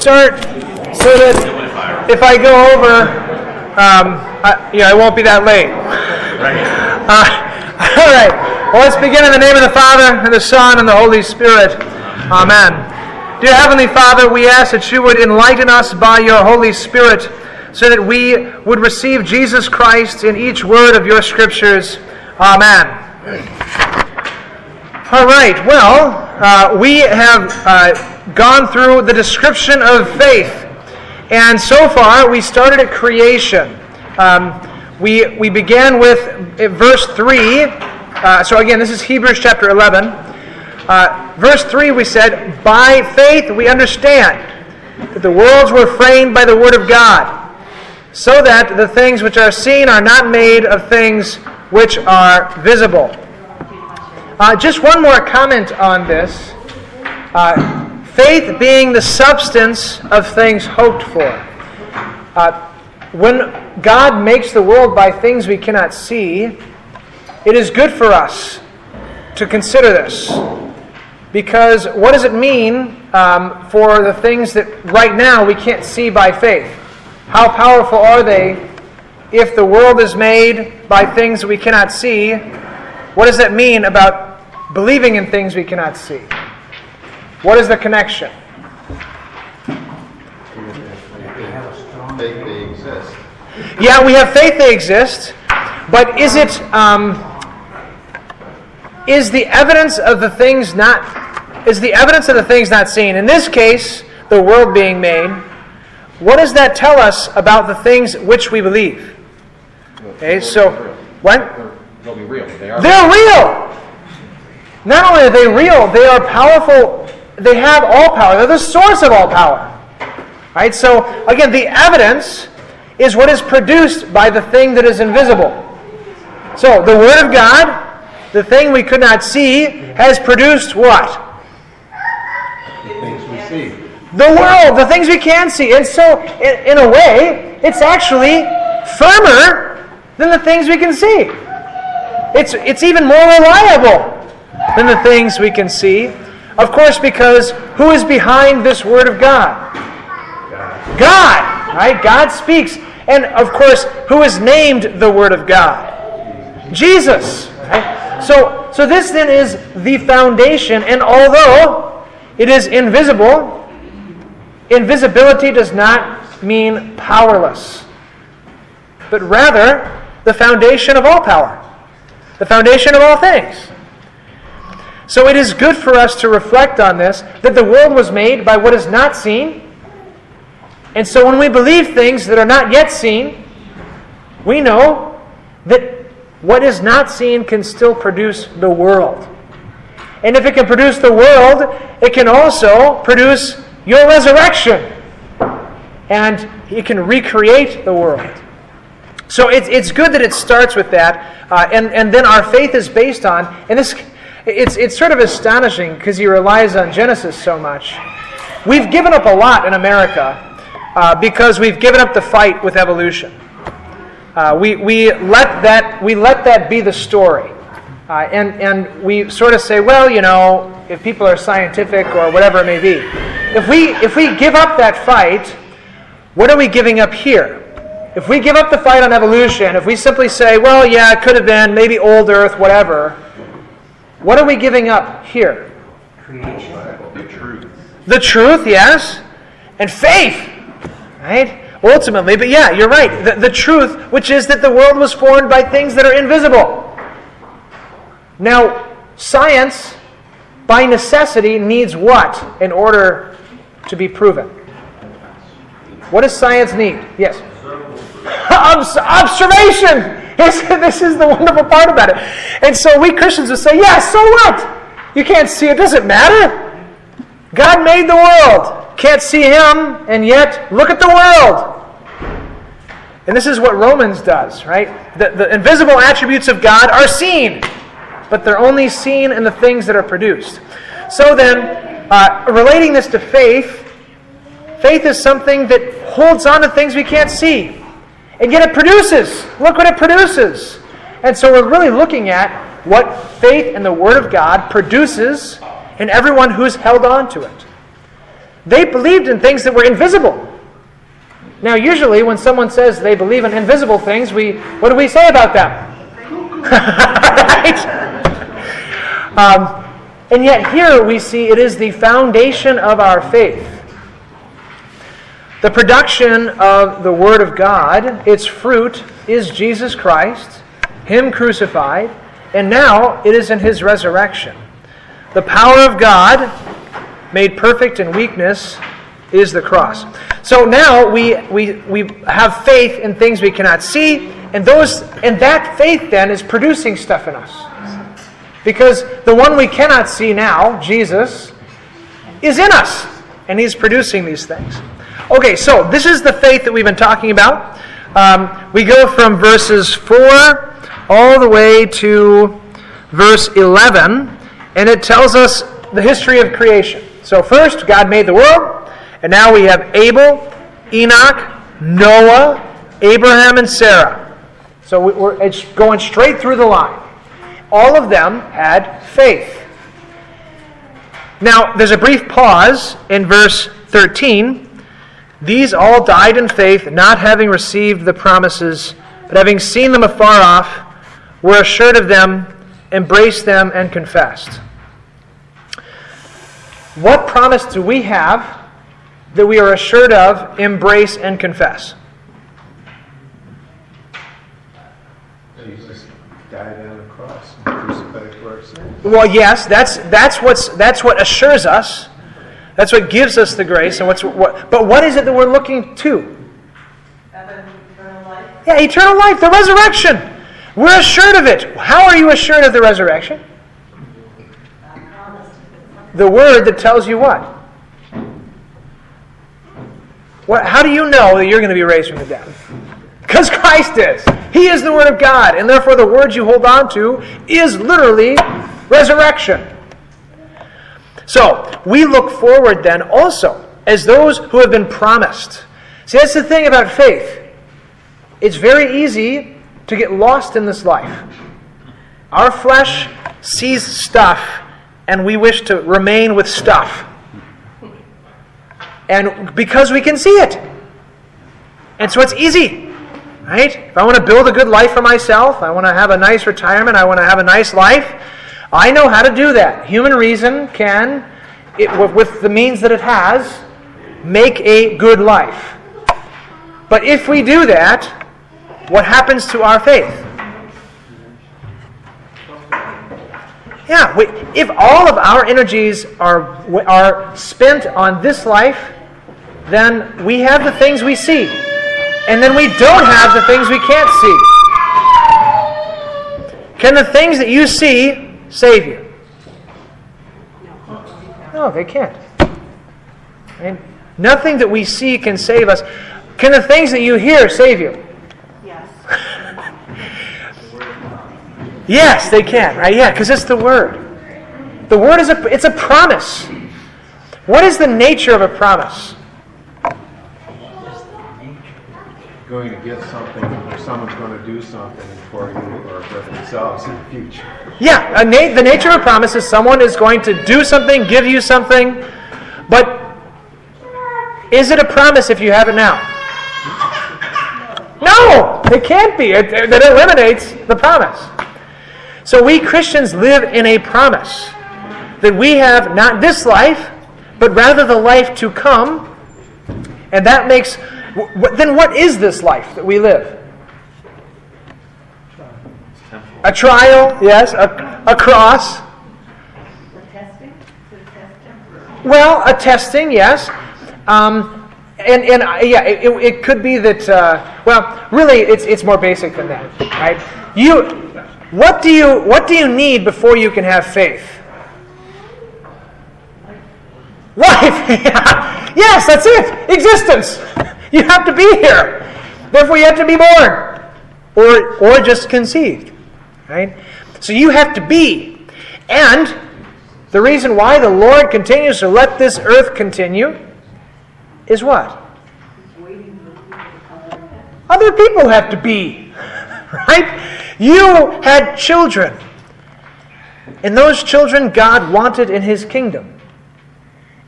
start so that if I go over, um, I, you know, I won't be that late. Uh, all right. Well, let's begin in the name of the Father, and the Son, and the Holy Spirit. Amen. Dear Heavenly Father, we ask that you would enlighten us by your Holy Spirit so that we would receive Jesus Christ in each word of your scriptures. Amen. All right, well, uh, we have uh, gone through the description of faith. And so far, we started at creation. Um, we, we began with uh, verse 3. Uh, so, again, this is Hebrews chapter 11. Uh, verse 3, we said, By faith we understand that the worlds were framed by the Word of God, so that the things which are seen are not made of things which are visible. Uh, just one more comment on this. Uh, faith being the substance of things hoped for. Uh, when God makes the world by things we cannot see, it is good for us to consider this. Because what does it mean um, for the things that right now we can't see by faith? How powerful are they if the world is made by things we cannot see? What does that mean about believing in things we cannot see? What is the connection? Faith they exist. Yeah, we have faith they exist, but is it um, is the evidence of the things not is the evidence of the things not seen? In this case, the world being made. What does that tell us about the things which we believe? Okay, so what? They'll be real. They are. They're real. Not only are they real, they are powerful. They have all power. They're the source of all power. Right? So again, the evidence is what is produced by the thing that is invisible. So the Word of God, the thing we could not see, has produced what? The things we see. The world, the things we can see. And so, in, in a way, it's actually firmer than the things we can see. It's, it's even more reliable than the things we can see. Of course, because who is behind this Word of God? God, right? God speaks. And of course, who is named the Word of God? Jesus. Right? So, so this then is the foundation. And although it is invisible, invisibility does not mean powerless, but rather the foundation of all power, the foundation of all things. So it is good for us to reflect on this that the world was made by what is not seen. And so when we believe things that are not yet seen, we know that what is not seen can still produce the world. And if it can produce the world, it can also produce your resurrection. And it can recreate the world. So it's, it's good that it starts with that. Uh, and, and then our faith is based on, and this, it's, it's sort of astonishing because he relies on Genesis so much. We've given up a lot in America uh, because we've given up the fight with evolution. Uh, we, we, let that, we let that be the story. Uh, and, and we sort of say, well, you know, if people are scientific or whatever it may be. If we, if we give up that fight, what are we giving up here? If we give up the fight on evolution, if we simply say, well, yeah, it could have been, maybe old Earth, whatever, what are we giving up here? Creation. The truth. The truth, yes, and faith, right? Ultimately, but yeah, you're right. The, the truth, which is that the world was formed by things that are invisible. Now, science, by necessity, needs what in order to be proven? What does science need? Yes. Obs- observation! This, this is the wonderful part about it. And so we Christians would say, yeah, so what? You can't see it, doesn't matter. God made the world. Can't see Him, and yet look at the world. And this is what Romans does, right? The, the invisible attributes of God are seen, but they're only seen in the things that are produced. So then, uh, relating this to faith, faith is something that holds on to things we can't see. And yet it produces. Look what it produces. And so we're really looking at what faith in the Word of God produces in everyone who's held on to it. They believed in things that were invisible. Now, usually, when someone says they believe in invisible things, we what do we say about them? right? Um, and yet, here we see it is the foundation of our faith. The production of the Word of God, its fruit, is Jesus Christ, Him crucified, and now it is in His resurrection. The power of God, made perfect in weakness, is the cross. So now we, we, we have faith in things we cannot see, and those and that faith then is producing stuff in us. Because the one we cannot see now, Jesus, is in us, and he's producing these things. Okay, so this is the faith that we've been talking about. Um, we go from verses 4 all the way to verse 11, and it tells us the history of creation. So, first, God made the world, and now we have Abel, Enoch, Noah, Abraham, and Sarah. So, we're, it's going straight through the line. All of them had faith. Now, there's a brief pause in verse 13. These all died in faith, not having received the promises, but having seen them afar off, were assured of them, embraced them, and confessed. What promise do we have that we are assured of, embrace, and confess? Jesus died on the cross and crucified for our sins. Well, yes, that's that's what's that's what assures us. That's what gives us the grace, and what's what. But what is it that we're looking to? eternal life. Yeah, eternal life, the resurrection. We're assured of it. How are you assured of the resurrection? The word that tells you what? What? How do you know that you're going to be raised from the dead? Because Christ is. He is the Word of God, and therefore the word you hold on to is literally resurrection. So, we look forward then also as those who have been promised. See, that's the thing about faith. It's very easy to get lost in this life. Our flesh sees stuff, and we wish to remain with stuff. And because we can see it. And so it's easy. Right? If I want to build a good life for myself, I want to have a nice retirement, I want to have a nice life, I know how to do that. Human reason can, it, with the means that it has, make a good life. But if we do that, what happens to our faith? Yeah, we, if all of our energies are, are spent on this life, then we have the things we see. And then we don't have the things we can't see. Can the things that you see save you? No, they can't. Right? Nothing that we see can save us. Can the things that you hear save you? Yes. Yes, they can. Right? Yeah, because it's the word. The word is a it's a promise. What is the nature of a promise? Going to get something, or someone's going to do something for you or for themselves in the future. Yeah, na- the nature of a promise is someone is going to do something, give you something, but is it a promise if you have it now? No, it can't be. It, it- that eliminates the promise. So we Christians live in a promise that we have not this life, but rather the life to come, and that makes. Wh- wh- Then what is this life that we live? A trial, yes, a, a cross. The testing? The testing? Well, a testing, yes. Um, and and uh, yeah, it, it- it could be that. Uh, well, really, it's it's more basic than that, right? You, what do you what do you need before you can have faith? Life. Yes, that's it. Existence. You have to be here. Therefore, you have to be born, or or just conceived, right? So you have to be, and the reason why the Lord continues to let this earth continue is what? Other people have to be. Right? You had children. And those children God wanted in His kingdom.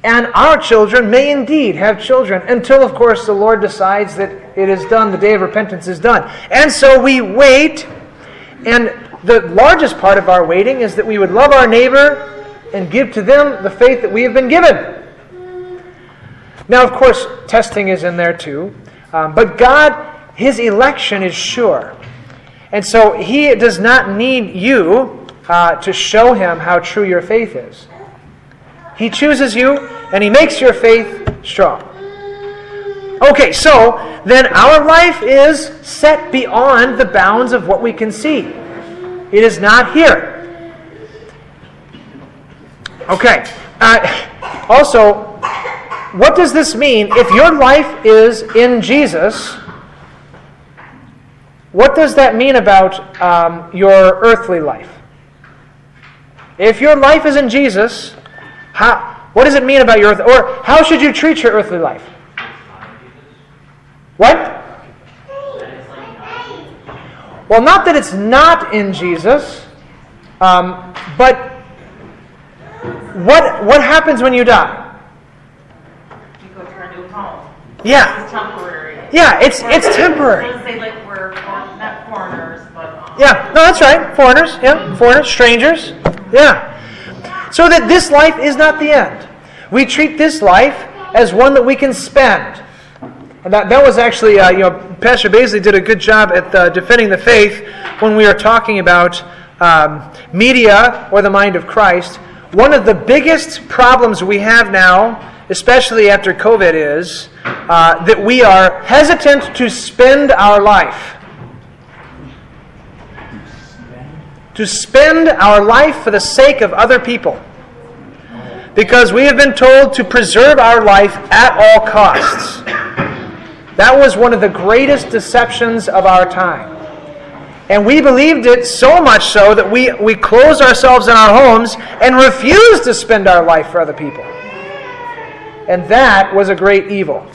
And our children may indeed have children until, of course, the Lord decides that it is done, the day of repentance is done. And so we wait, and the largest part of our waiting is that we would love our neighbor and give to them the faith that we have been given. Now, of course, testing is in there too, um, but God, His election is sure. And so He does not need you uh, to show Him how true your faith is. He chooses you and He makes your faith strong. Okay, so then our life is set beyond the bounds of what we can see. It is not here. Okay, uh, also, what does this mean? If your life is in Jesus, what does that mean about um, your earthly life? If your life is in Jesus, how, what does it mean about your earth? Or how should you treat your earthly life? What? Well, not that it's not in Jesus, um, but what what happens when you die? You go to a new home. Yeah, It's temporary. yeah, it's it's temporary. Say like we're not foreigners, but. um, Yeah, no, that's right. Foreigners, yeah, foreigners, strangers, yeah. So that this life is not the end. We treat this life as one that we can spend. And that, that was actually, uh, you know, Pastor Baisley did a good job at uh, defending the faith when we were talking about um, media or the mind of Christ. One of the biggest problems we have now, especially after COVID, is uh, that we are hesitant to spend our life. To spend our life for the sake of other people. Because we have been told to preserve our life at all costs. That was one of the greatest deceptions of our time. And we believed it so much so that we, we closed ourselves in our homes and refused to spend our life for other people. And that was a great evil.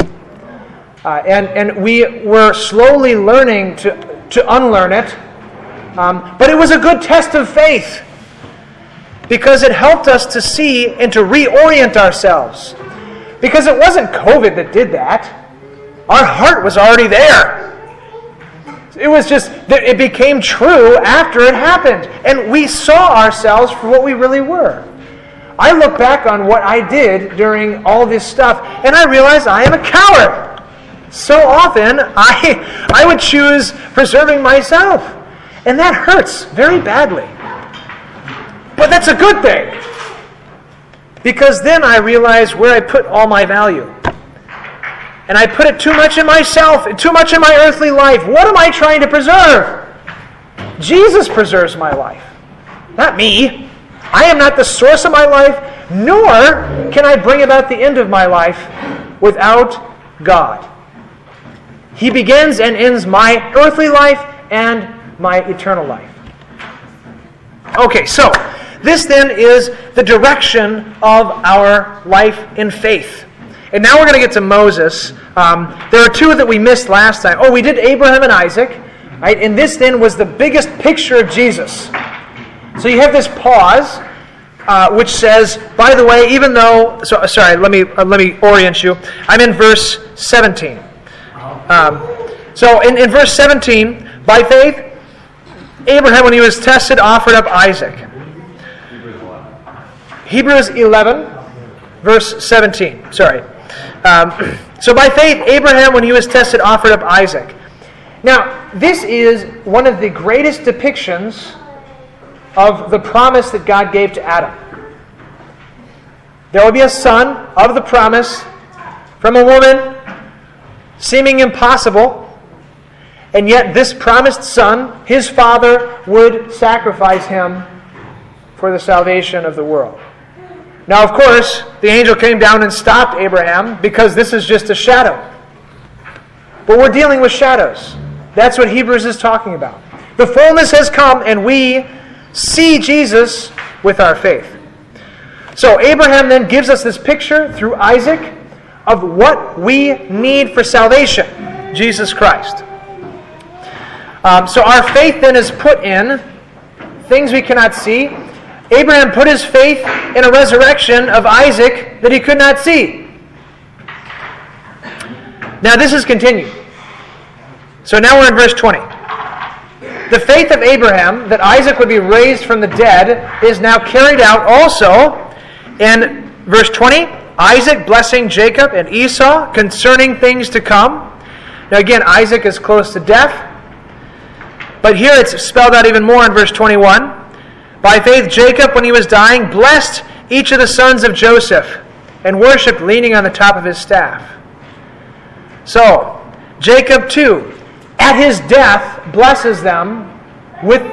Uh, and, and we were slowly learning to, to unlearn it um, but it was a good test of faith because it helped us to see and to reorient ourselves. Because it wasn't COVID that did that, our heart was already there. It was just that it became true after it happened, and we saw ourselves for what we really were. I look back on what I did during all this stuff, and I realize I am a coward. So often, I, I would choose preserving myself. And that hurts very badly. But that's a good thing. Because then I realize where I put all my value. And I put it too much in myself, too much in my earthly life. What am I trying to preserve? Jesus preserves my life, not me. I am not the source of my life, nor can I bring about the end of my life without God. He begins and ends my earthly life and my eternal life. Okay, so this then is the direction of our life in faith. And now we're going to get to Moses. Um, there are two that we missed last time. Oh, we did Abraham and Isaac, right? And this then was the biggest picture of Jesus. So you have this pause, uh, which says, by the way, even though, so, sorry, let me uh, let me orient you. I'm in verse 17. Um, so in, in verse 17, by faith, Abraham, when he was tested, offered up Isaac. Hebrews 11, verse 17. Sorry. Um, so by faith, Abraham, when he was tested, offered up Isaac. Now, this is one of the greatest depictions of the promise that God gave to Adam. There will be a son of the promise from a woman, seeming impossible. And yet, this promised son, his father, would sacrifice him for the salvation of the world. Now, of course, the angel came down and stopped Abraham because this is just a shadow. But we're dealing with shadows. That's what Hebrews is talking about. The fullness has come, and we see Jesus with our faith. So, Abraham then gives us this picture through Isaac of what we need for salvation Jesus Christ. Um, so, our faith then is put in things we cannot see. Abraham put his faith in a resurrection of Isaac that he could not see. Now, this is continued. So now we're in verse 20. The faith of Abraham that Isaac would be raised from the dead is now carried out also in verse 20. Isaac blessing Jacob and Esau concerning things to come. Now, again, Isaac is close to death. But here it's spelled out even more in verse 21. By faith, Jacob, when he was dying, blessed each of the sons of Joseph and worshiped leaning on the top of his staff. So, Jacob too, at his death, blesses them with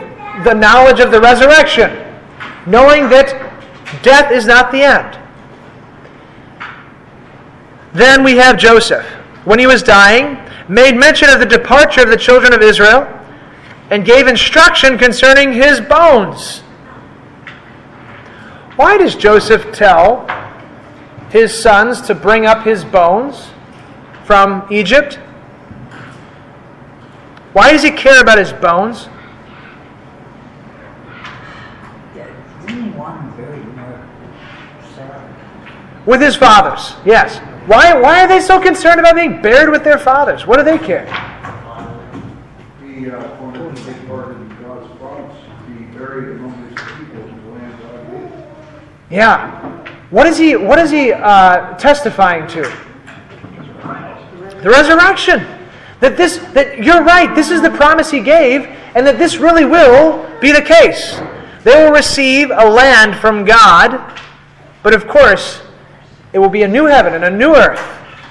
the knowledge of the resurrection, knowing that death is not the end. Then we have Joseph, when he was dying, made mention of the departure of the children of Israel and gave instruction concerning his bones. Why does Joseph tell his sons to bring up his bones from Egypt? Why does he care about his bones? Didn't one very near Sarah? With his fathers, yes. Why, why are they so concerned about being buried with their fathers? What do they care? He uh, wanted to take part in God's promise, to be buried among his people in the land God gave. Yeah. What is he, what is he uh, testifying to? The resurrection. That this, that you're right, this is the promise he gave, and that this really will be the case. They will receive a land from God, but of course, it will be a new heaven and a new earth.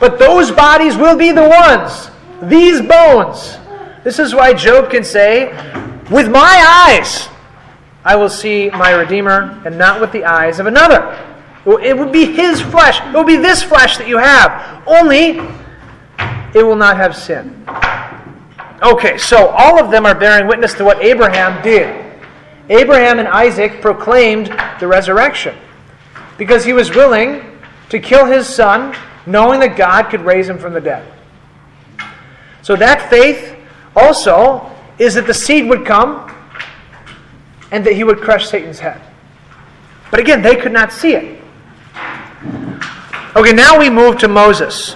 But those bodies will be the ones, these bones. This is why Job can say, With my eyes I will see my Redeemer, and not with the eyes of another. It would be his flesh. It will be this flesh that you have. Only it will not have sin. Okay, so all of them are bearing witness to what Abraham did. Abraham and Isaac proclaimed the resurrection because he was willing to kill his son, knowing that God could raise him from the dead. So that faith also is that the seed would come and that he would crush Satan's head. But again, they could not see it. Okay, now we move to Moses.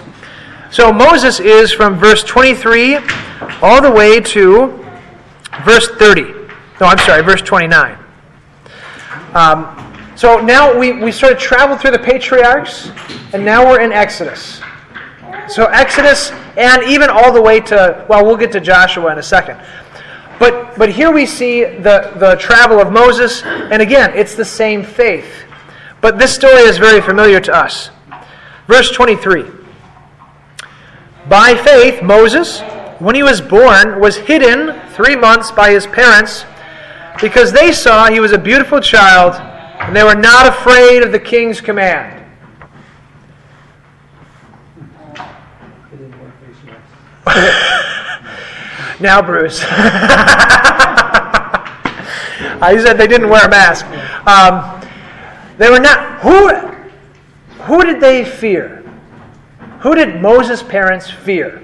So Moses is from verse 23 all the way to verse 30. No, I'm sorry, verse 29. Um, so now we, we sort of traveled through the patriarchs, and now we're in Exodus. So Exodus, and even all the way to, well, we'll get to Joshua in a second. But, but here we see the, the travel of Moses, and again, it's the same faith. But this story is very familiar to us. Verse 23 By faith, Moses, when he was born, was hidden three months by his parents because they saw he was a beautiful child and they were not afraid of the king's command. now, Bruce. I said they didn't wear a mask. Um, they were not. Who, who did they fear? Who did Moses' parents fear?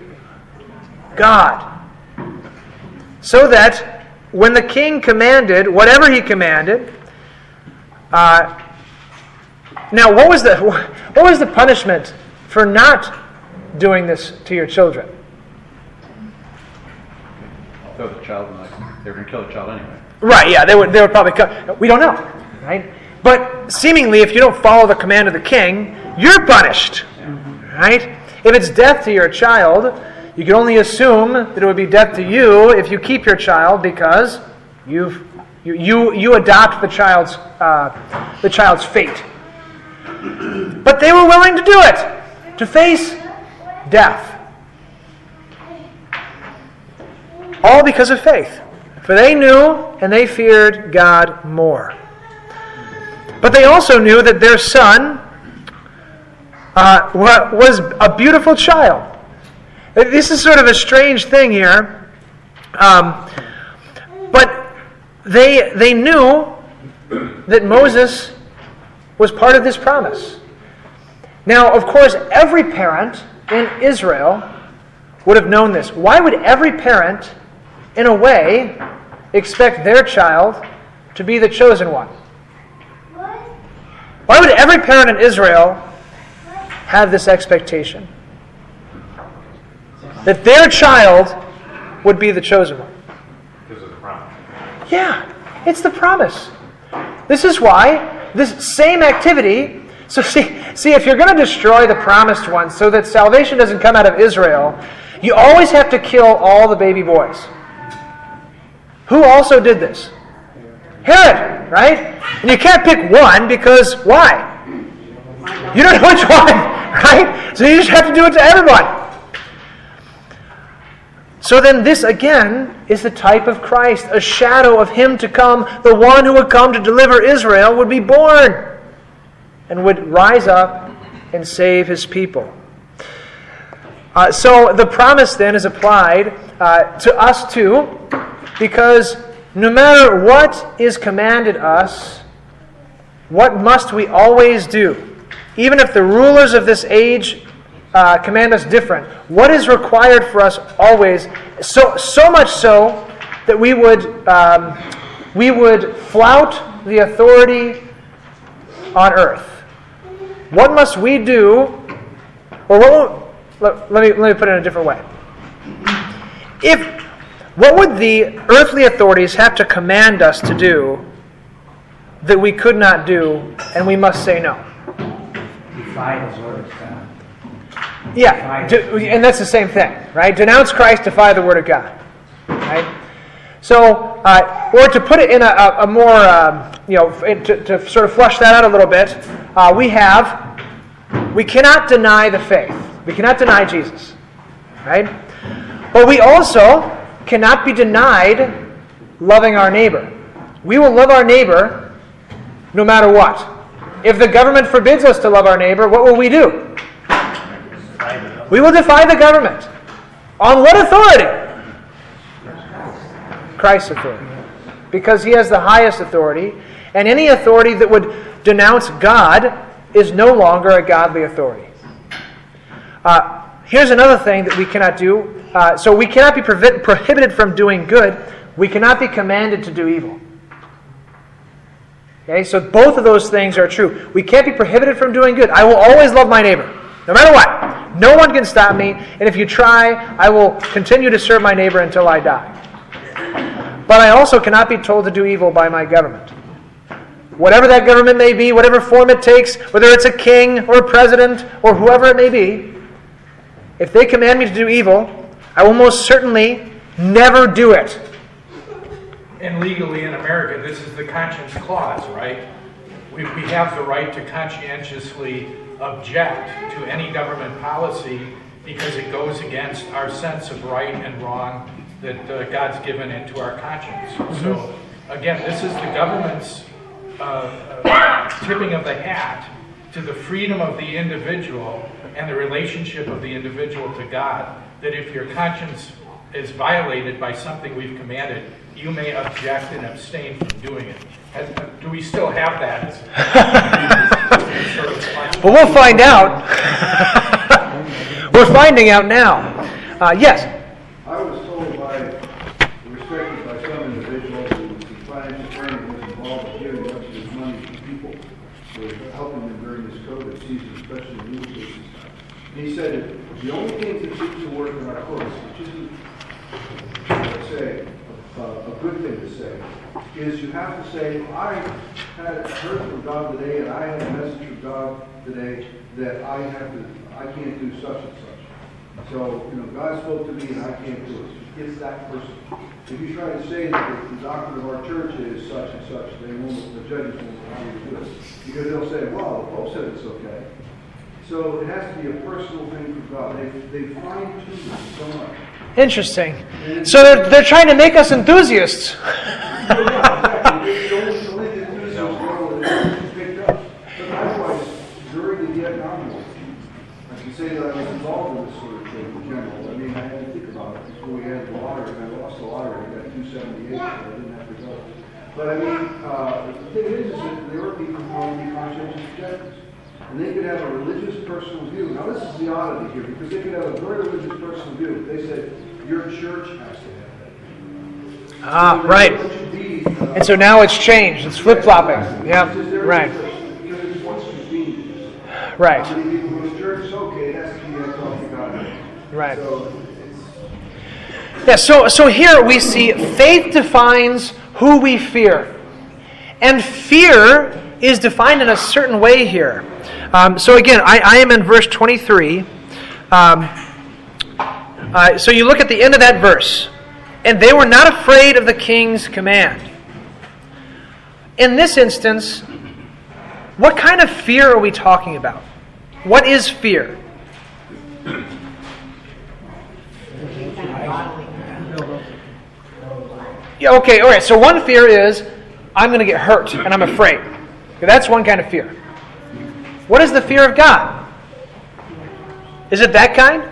God. So that when the king commanded whatever he commanded, uh, now what was the what was the punishment for not doing this to your children? Throw the child in they were going to kill the child anyway. Right, yeah, they would, they would probably cut. We don't know, right? But seemingly, if you don't follow the command of the king, you're punished, right? If it's death to your child, you can only assume that it would be death to you if you keep your child because you've, you, you, you adopt the child's, uh, the child's fate. But they were willing to do it, to face death. All because of faith. For they knew and they feared God more. But they also knew that their son uh, was a beautiful child. This is sort of a strange thing here. Um, but they, they knew that Moses was part of this promise. Now, of course, every parent in Israel would have known this. Why would every parent in a way, expect their child to be the chosen one. Why would every parent in Israel have this expectation? That their child would be the chosen one. Because of the promise. Yeah, it's the promise. This is why this same activity. So see, see, if you're going to destroy the promised one, so that salvation doesn't come out of Israel, you always have to kill all the baby boys. Who also did this? Herod, right? And you can't pick one because why? You don't know which one, right? So you just have to do it to everyone. So then, this again is the type of Christ, a shadow of Him to come. The one who would come to deliver Israel would be born and would rise up and save His people. Uh, so the promise then is applied uh, to us too, because no matter what is commanded us, what must we always do? Even if the rulers of this age uh, command us different. What is required for us always? So so much so that we would um, we would flout the authority on earth. What must we do? Or what? Let, let me let me put it in a different way. If what would the earthly authorities have to command us to do that we could not do, and we must say no? Defy the word of God. Yeah, do, and that's the same thing, right? Denounce Christ, defy the word of God, right? So, uh, or to put it in a, a, a more, um, you know, to, to, sort of flush that out a little bit, uh, we have, we cannot deny the faith. We cannot deny Jesus, right? But we also cannot be denied loving our neighbor. We will love our neighbor no matter what. If the government forbids us to love our neighbor, what will we do? We will defy the government. On what authority? Christ's authority. Because he has the highest authority, and any authority that would denounce God is no longer a godly authority. Uh, here's another thing that we cannot do. Uh, so we cannot be provi- prohibited from doing good. We cannot be commanded to do evil. Okay, so both of those things are true. We can't be prohibited from doing good. I will always love my neighbor, no matter what. No one can stop me, and if you try, I will continue to serve my neighbor until I die. But I also cannot be told to do evil by my government. Whatever that government may be, whatever form it takes, whether it's a king or a president or whoever it may be, if they command me to do evil, I will most certainly never do it. And legally in America, this is the conscience clause, right? We, we have the right to conscientiously object to any government policy because it goes against our sense of right and wrong that uh, God's given into our conscience. So, again, this is the government's uh, uh, tipping of the hat to the freedom of the individual and the relationship of the individual to God. That if your conscience is violated by something we've commanded, you may object and abstain from doing it. Has, do we still have that? Sort of- But we'll find out. We're finding out now. Uh, yes. I was told by, respected by some individuals, who the financial planning was involved in giving much of his money to people for helping them during this COVID season, especially in new cases. And he said, that the only thing that seems to work in our course, which isn't, let's say, a, a good thing to say, is you have to say, I had heard from God today, and I had a message from God today that I have to, I can't do such and such. So, you know, God spoke to me and I can't do it. It's that person. If you try to say that the doctrine of our church is such and such, they won't, the judges won't allow you to do it. Because they'll say, well, the Pope said it's okay. So it has to be a personal thing from God. They, they fine tune it so much. Interesting. So they're, they're trying to make us enthusiasts. Yeah, exactly. It's only- it's only the enthusiasm level that it's picked up. But otherwise, during the Vietnam War, I can say that I was involved in this sort of thing in general. I mean, I had to think about it before we had the lottery, I lost the lottery, I got two seventy-eight, so I didn't have to go. But I mean, uh, the thing is, is that there were people who wanted to be conscientious. And they could have a religious personal view. Now, this is the oddity here, because they could have a very religious personal view. They said, your church has to have that. Ah, So right. be, uh, And so now it's changed. It's flip flopping. Yeah, right. Because it's one Right. How many people go to church? Okay, that's the key, that's all you got. Right. Yeah, so, so here we see faith defines who we fear. And fear is defined in a certain way here. Um, so again, I, I am in verse 23. Um, uh, so you look at the end of that verse. And they were not afraid of the king's command. In this instance, what kind of fear are we talking about? What is fear? Yeah, okay, all right. So one fear is I'm going to get hurt and I'm afraid. Okay, that's one kind of fear. What is the fear of God? Is it that kind?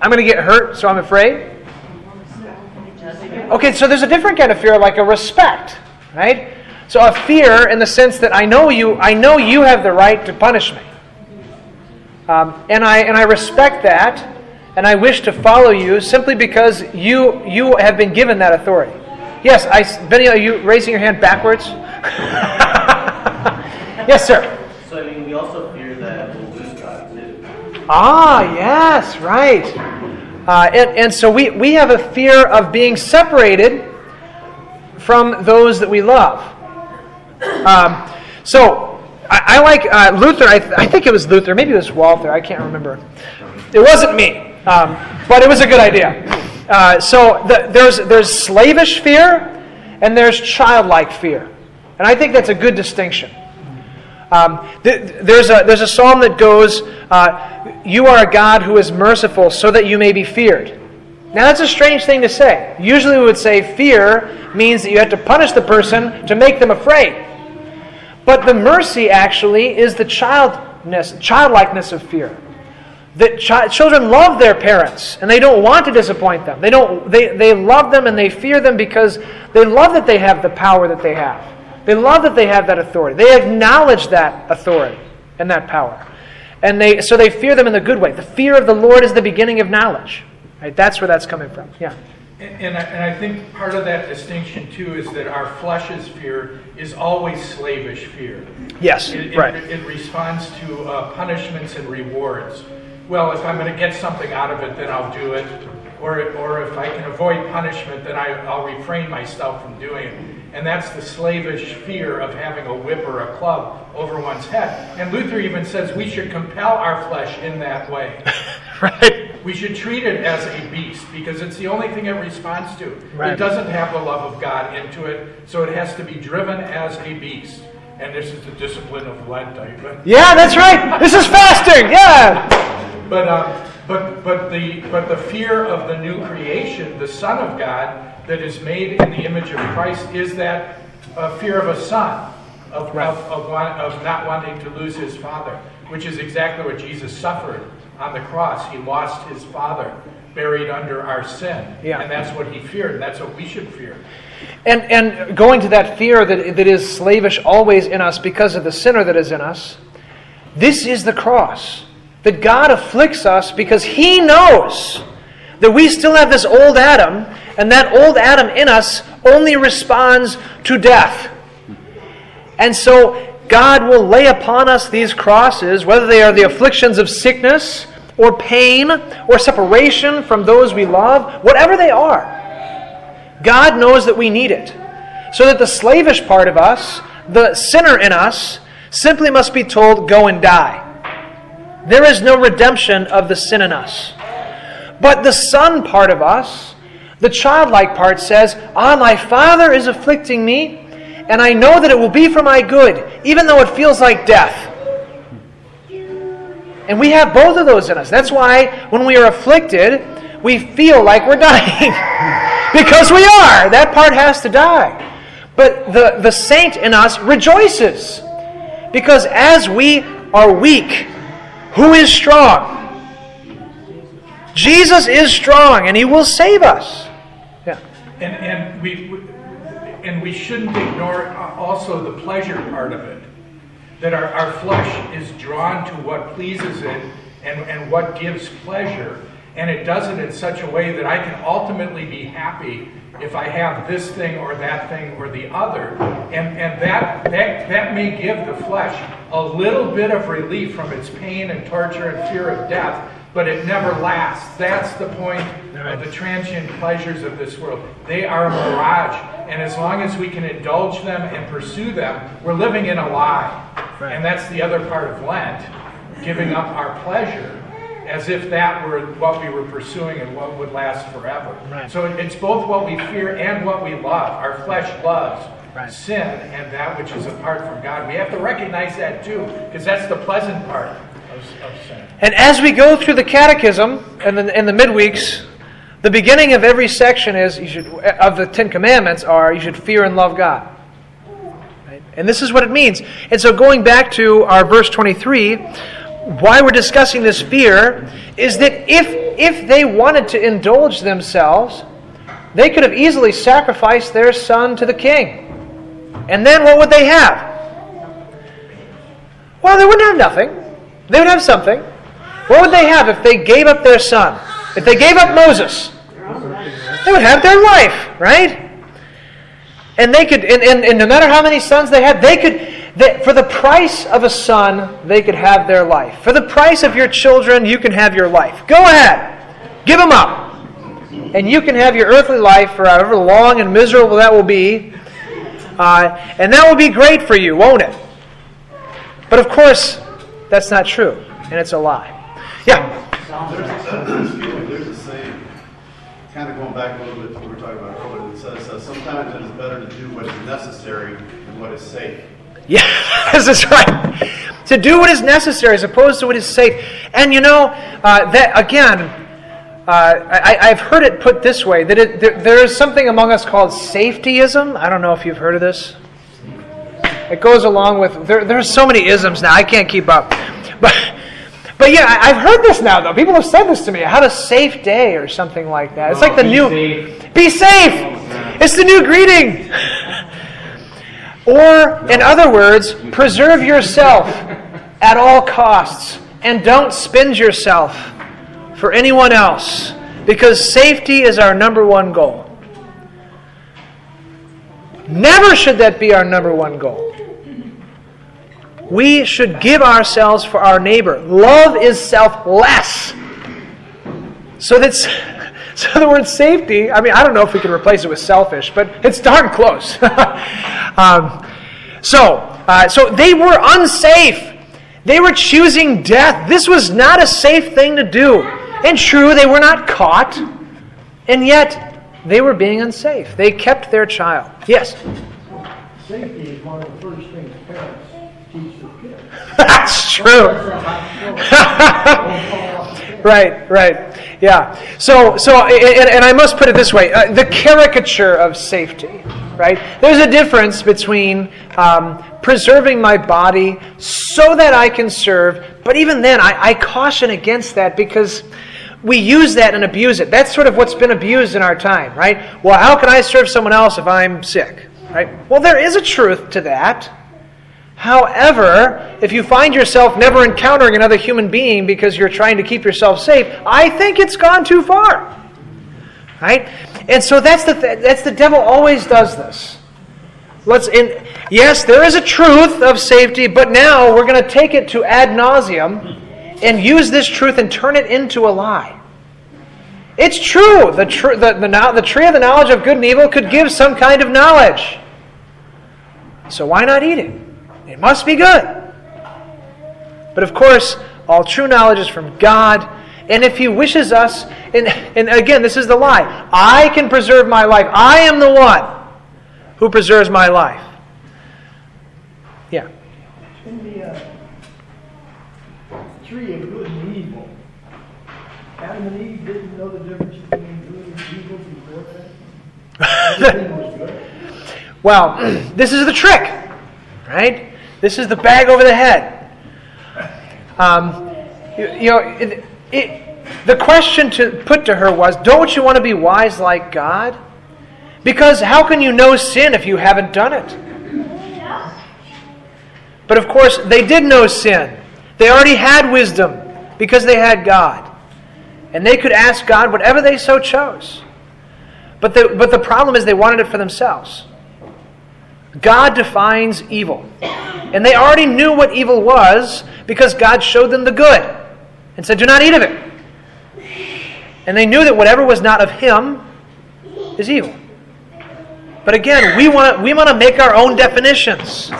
I'm going to get hurt, so I'm afraid? Okay, so there's a different kind of fear, like a respect, right? So a fear in the sense that I know you, I know you have the right to punish me, um, and I and I respect that, and I wish to follow you simply because you you have been given that authority. Yes, I, Benny, are you raising your hand backwards? yes, sir. I mean, we also fear that we'll lose God too. Ah, yes, right. Uh, and, and so we, we have a fear of being separated from those that we love. Um, so I, I like uh, Luther, I, th- I think it was Luther, maybe it was Walther, I can't remember. It wasn't me, um, but it was a good idea. Uh, so the, there's, there's slavish fear and there's childlike fear. And I think that's a good distinction. Um, th- there's, a, there's a psalm that goes, uh, You are a God who is merciful so that you may be feared. Now, that's a strange thing to say. Usually, we would say fear means that you have to punish the person to make them afraid. But the mercy actually is the childness, childlikeness of fear. That chi- children love their parents and they don't want to disappoint them. They, don't, they, they love them and they fear them because they love that they have the power that they have. They love that they have that authority. They acknowledge that authority and that power. And they, so they fear them in the good way. The fear of the Lord is the beginning of knowledge. Right? That's where that's coming from. Yeah. And, and I, and I think part of that distinction too is that our flesh's fear is always slavish fear. Yes. It, it, right. it responds to uh, punishments and rewards. Well, if I'm going to get something out of it, then I'll do it. Or, or if I can avoid punishment, then I, I'll refrain myself from doing it. And that's the slavish fear of having a whip or a club over one's head. And Luther even says we should compel our flesh in that way. right. We should treat it as a beast because it's the only thing it responds to. Right. It doesn't have the love of God into it, so it has to be driven as a beast. And this is the discipline of Lent. Yeah, that's right. This is fasting. Yeah. But, uh, but, but, the, but the fear of the new creation, the Son of God, that is made in the image of Christ, is that uh, fear of a son, of, Right. of, of, want, of not wanting to lose his father, which is exactly what Jesus suffered on the cross. He lost his father, buried under our sin. Yeah. And that's what he feared, and that's what we should fear. And, and going to that fear that, that is slavish always in us because of the sinner that is in us, this is the cross. That God afflicts us because He knows that we still have this old Adam, and that old Adam in us only responds to death. And so God will lay upon us these crosses, whether they are the afflictions of sickness or pain or separation from those we love, whatever they are. God knows that we need it. So that the slavish part of us, the sinner in us, simply must be told, go and die. There is no redemption of the sin in us. But the son part of us, the childlike part says, Ah, my father is afflicting me, and I know that it will be for my good, even though it feels like death. And we have both of those in us. That's why when we are afflicted, we feel like we're dying. because we are. That part has to die. But the, the saint in us rejoices. Because as we are weak, who is strong? Jesus is strong and he will save us. And, and, we, and we shouldn't ignore uh, also the pleasure part of it. That our, our flesh is drawn to what pleases it and, and what gives pleasure. And it does it in such a way that I can ultimately be happy if I have this thing or that thing or the other. And, and that, that, that may give the flesh a little bit of relief from its pain and torture and fear of death, but it never lasts. That's the point of the transient pleasures of this world. They are a mirage. And as long as we can indulge them and pursue them, we're living in a lie. And that's the other part of Lent, giving up our pleasure as if that were what we were pursuing and what would last forever. Right. So it's both what we fear and what we love. Our flesh loves Right. sin and that which is apart from God. We have to recognize that too, because that's the pleasant part of, of sin. And as we go through the catechism and the, and the midweeks, the beginning of every section is you should of the Ten Commandments are you should fear and love God. Right? And this is what it means. And so going back to our verse 23, why we're discussing this fear is that if if they wanted to indulge themselves, they could have easily sacrificed their son to the king. And then what would they have? Well, they wouldn't have nothing. They would have something. What would they have if they gave up their son? If they gave up Moses? They would have their life, right? And they could, and, and, and no matter how many sons they had, they could, they, for the price of a son, they could have their life. For the price of your children, you can have your life. Go ahead. Give them up. And you can have your earthly life for however long and miserable that will be. Uh, and that will be great for you, won't it? But of course, that's not true, and it's a lie. Yeah. There's a, there's a saying, kind of going back a little bit to what we were talking about earlier, that says, uh, sometimes it is better to do what is necessary than what is safe. Yes, that's right. To do what is necessary as opposed to what is safe. And you know, uh, that again, uh, I, I've heard it put this way that it, there, there is something among us called safetyism. I don't know if you've heard of this. It goes along with, there, there's so many isms now, I can't keep up. But, but yeah, I- I've heard this now, though. People have said this to me. I Had a safe day or something like that. It's like the be new. safe. Be safe! It's the new greeting. Or, in other words, preserve yourself at all costs and don't spend yourself for anyone else because safety is our number one goal. Never should that be our number one goal. We should give ourselves for our neighbor. Love is selfless. So that's so the word safety. I mean, I don't know if we can replace it with selfish, but it's darn close. um, so, uh, so they were unsafe. They were choosing death. This was not a safe thing to do. And true, they were not caught, and yet they were being unsafe. They kept their child. Yes. Safety is one of the first things parents. That's true. right, right. Yeah. So, so, and, and I must put it this way: uh, the caricature of safety. Right. There's a difference between um, preserving my body so that I can serve, but even then, I, I caution against that because we use that and abuse it. That's sort of what's been abused in our time, right? Well, how can I serve someone else if I'm sick? Right? Well, there is a truth to that. However, if you find yourself never encountering another human being because you're trying to keep yourself safe, I think it's gone too far. Right? And so that's the th- that's the devil always does this. Let's in yes, there is a truth of safety, but now we're going to take it to ad nauseum and use this truth and turn it into a lie. It's true. The, tr- the, the, the tree of the knowledge of good and evil could give some kind of knowledge. So why not eat it? It must be good. But of course, all true knowledge is from God. And if He wishes us, and, and again, this is the lie I can preserve my life. I am the one who preserves my life. Yeah. In the uh, tree of good and evil, Adam and Eve didn't know the difference between good and evil before that. Everything was good. Well, this is the trick, right? This is the bag over the head. Um, you, you know, it, it, the question to put to her was, "Don't you want to be wise like God?" Because how can you know sin if you haven't done it? But of course, they did know sin. They already had wisdom because they had God. And they could ask God whatever they so chose. But the, but the problem is they wanted it for themselves. God defines evil. And they already knew what evil was because God showed them the good and said, Do not eat of it. And they knew that whatever was not of Him is evil. But again, we want, to we want to make our own definitions.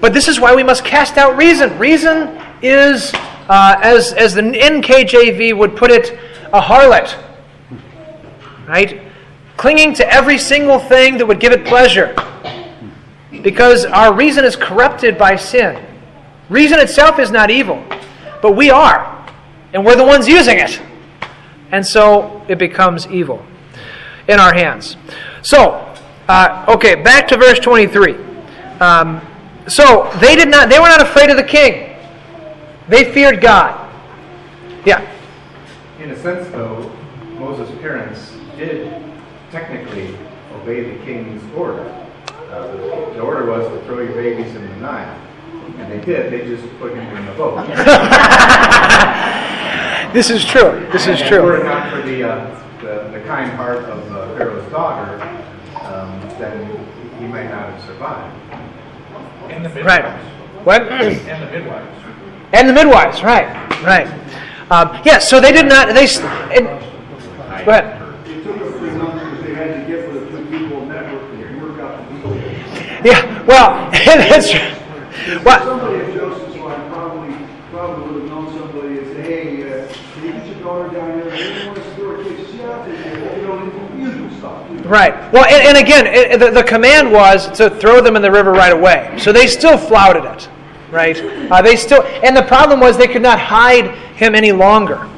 But this is why we must cast out reason. Reason is, uh, as, as the NKJV would put it, a harlot. Right? Clinging to every single thing that would give it pleasure. Because our reason is corrupted by sin. Reason itself is not evil, but we are. And we're the ones using it. And so it becomes evil in our hands. So, uh, okay, back to verse 23. Um, so they did not they were not afraid of the king. They feared God. Yeah. In a sense, though, Moses' parents did technically obey the king's order. Uh, the, the order was to throw your babies in the Nile. And they did, they just put him in the boat. This is true. This is true. Were it not for the, uh, the, the kind heart of uh, Pharaoh's daughter, um, then he might not have survived. And the midwives. Right. What? And the midwives. And the midwives, right, right. Um, yeah, so they did not, they, s- and, go ahead. It took them three months because they had to get with the two people network and work out the deal. Yeah, well, that's. Somebody at Joseph's line probably, probably would have known somebody and say, hey, uh, can you get your daughter down there? They want to do kids. See, out there, you know, usual stuff. you know. right. Well, and, and again, it, the, the command was to throw them in the river right away. So they still flouted it, right? Uh, they still, and the problem was they could not hide him any longer.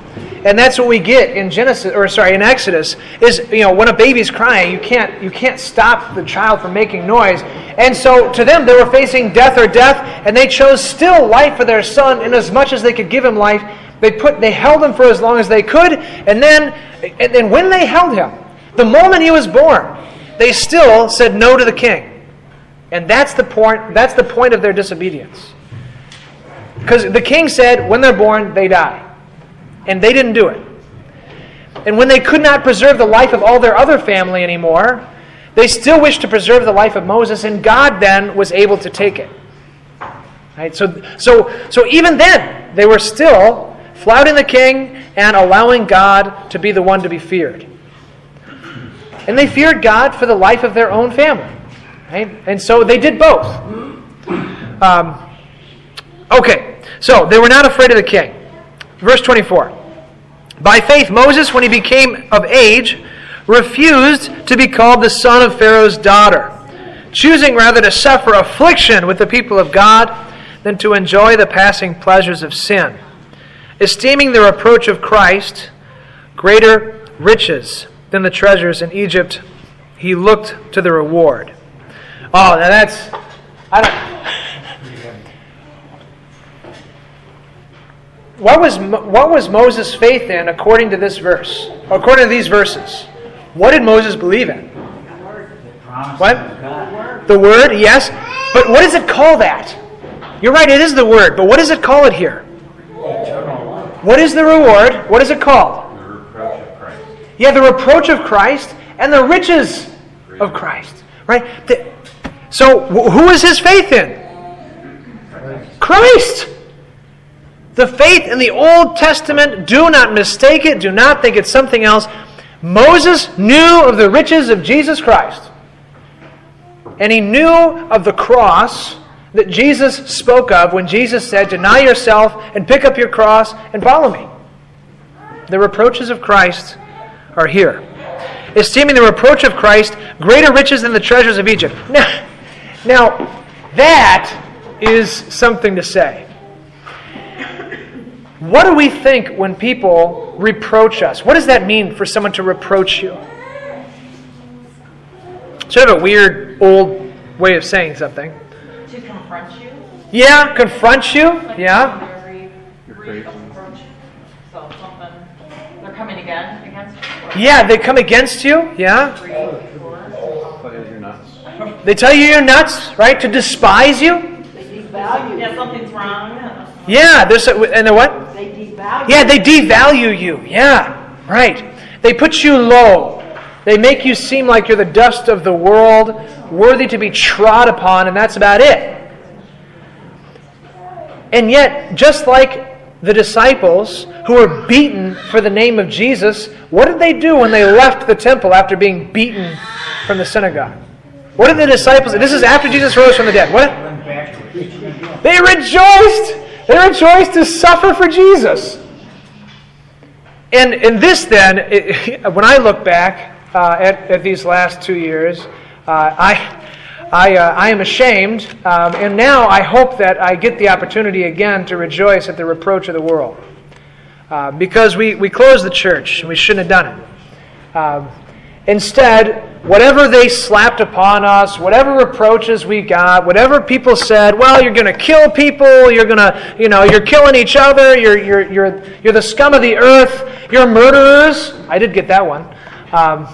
And that's what we get in Genesis, or sorry, in Exodus, is you know when a baby's crying, you can't you can't stop the child from making noise. And so to them, they were facing death or death, and they chose still life for their son, in as much as they could give him life. They put they held him for as long as they could, and then and then when they held him, the moment he was born, they still said no to the king. And that's the point that's the point of their disobedience. Because the king said, when they're born, they die. And they didn't do it. And when they could not preserve the life of all their other family anymore, they still wished to preserve the life of Moses, and God then was able to take it. Right? So, so, so even then, they were still flouting the king and allowing God to be the one to be feared. And they feared God for the life of their own family. Right? And so they did both. Um, okay, so they were not afraid of the king. Verse 24. By faith, Moses, when he became of age, refused to be called the son of Pharaoh's daughter, choosing rather to suffer affliction with the people of God than to enjoy the passing pleasures of sin, esteeming the reproach of Christ greater riches than the treasures in Egypt. He looked to the reward. Oh, now that's I don't. What was, what was Moses' faith in according to this verse? According to these verses? What did Moses believe in? What? The Word, yes. But what does it call that? You're right, it is the Word, but what does it call it here? What is the reward? What is it called? The reproach of Christ. Yeah, the reproach of Christ and the riches of Christ. Right? The- so, wh- who is his faith in? Christ. The faith in the Old Testament, do not mistake it, do not think it's something else. Moses knew of the riches of Jesus Christ. And he knew of the cross that Jesus spoke of when Jesus said, Deny yourself and pick up your cross and follow me. The reproaches of Christ are here. Esteeming the reproach of Christ greater riches than the treasures of Egypt. Now, now that is something to say. What do we think when people reproach us? What does that mean for someone to reproach you? Sort of a weird old way of saying something. To confront you. Yeah, confront you. like Yeah. secondary You're crazy. So something, they're coming again against you? Yeah, they come against you. Yeah. three before? Tell you you're nuts. They tell you you're nuts, right? To despise you. They devalue, Yeah, something's wrong. Yeah, there's a, and the what? They devalue. Yeah, they devalue you. Yeah, right. They put you low. They make you seem like you're the dust of the world, worthy to be trod upon, and that's about it. And yet, just like the disciples who were beaten for the name of Jesus, what did they do when they left the temple after being beaten from the synagogue? What did the disciples? This is after Jesus rose from the dead. What? They rejoiced. They rejoiced to suffer for Jesus. And in this, then, it, when I look back uh, at, at these last two years, uh, I. I, uh, I am ashamed, um, and now I hope that I get the opportunity again to rejoice at the reproach of the world. Uh, because we, we closed the church, and we shouldn't have done it. Um, instead, whatever they slapped upon us, whatever reproaches we got, whatever people said, well, you're going to kill people, you're going to, you know, you're killing each other, you're, you're, you're, you're the scum of the earth, you're murderers. I did get that one. Um,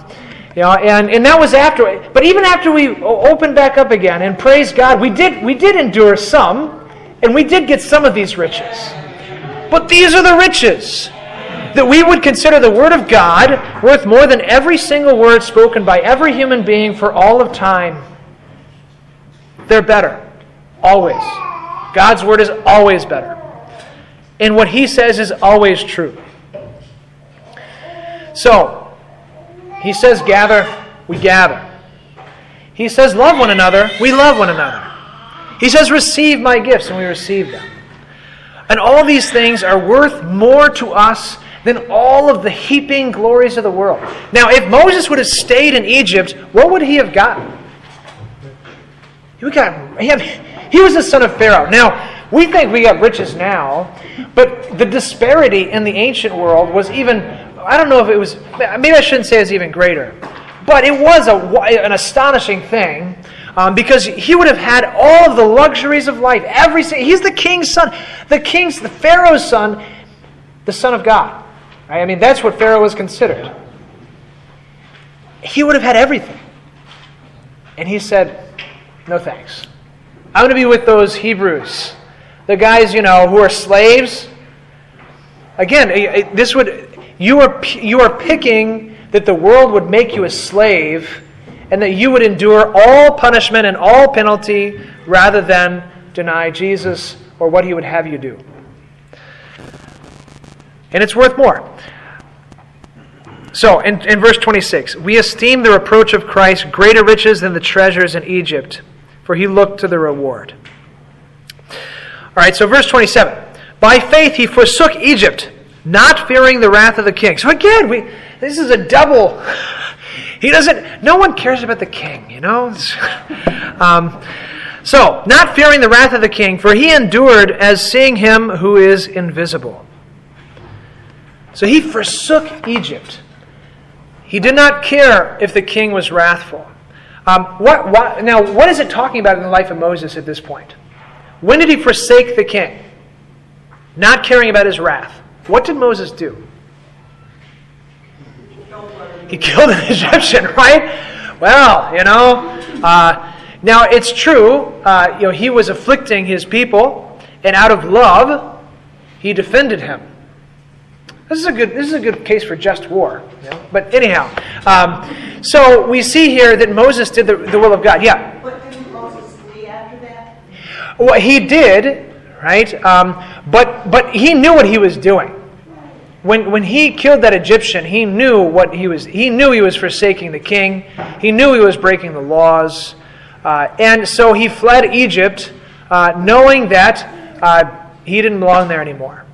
you know, and, and that was after. But even after we opened back up again, and praise God, we did we did endure some, and we did get some of these riches. But these are the riches that we would consider the Word of God worth more than every single word spoken by every human being for all of time. They're better, always. God's Word is always better. And what He says is always true. So, he says, gather, we gather. He says, love one another, we love one another. He says, receive my gifts, and we receive them. And all these things are worth more to us than all of the heaping glories of the world. Now, if Moses would have stayed in Egypt, what would he have gotten? He, got, he, had, he was the son of Pharaoh. Now, we think we got riches now, but the disparity in the ancient world was even I don't know if it was, maybe I shouldn't say it's even greater, but it was a, an astonishing thing um, because he would have had all of the luxuries of life. Every he's the king's son, the king's, the Pharaoh's son, the son of God. I mean, that's what Pharaoh was considered. He would have had everything, and he said, "No thanks. I'm going to be with those Hebrews, the guys you know who are slaves." Again, this would you are, you are picking that the world would make you a slave and that you would endure all punishment and all penalty rather than deny Jesus or what he would have you do. And it's worth more. So, in, in verse 26, we esteem the reproach of Christ greater riches than the treasures in Egypt, for he looked to the reward. All right, so verse 27. By faith he forsook Egypt not fearing the wrath of the king. So again, we this is a double. He doesn't. No one cares about the king, you know. um, so, not fearing the wrath of the king, for he endured as seeing him who is invisible. So he forsook Egypt. He did not care if the king was wrathful. Um, what, what, now, what is it talking about in the life of Moses at this point? When did he forsake the king? Not caring about his wrath. What did Moses do? He killed an Egyptian, right? Well, you know. Uh, now it's true. Uh, you know, he was afflicting his people, and out of love, he defended him. This is a good. This is a good case for just war. You know? But anyhow, um, so we see here that Moses did the, the will of God. Yeah. But didn't Moses flee after that? Well, he did, right? Um, but but he knew what he was doing. When, when he killed that Egyptian, he knew what he was. He knew he was forsaking the king. He knew he was breaking the laws, uh, and so he fled Egypt, uh, knowing that uh, he didn't belong there anymore.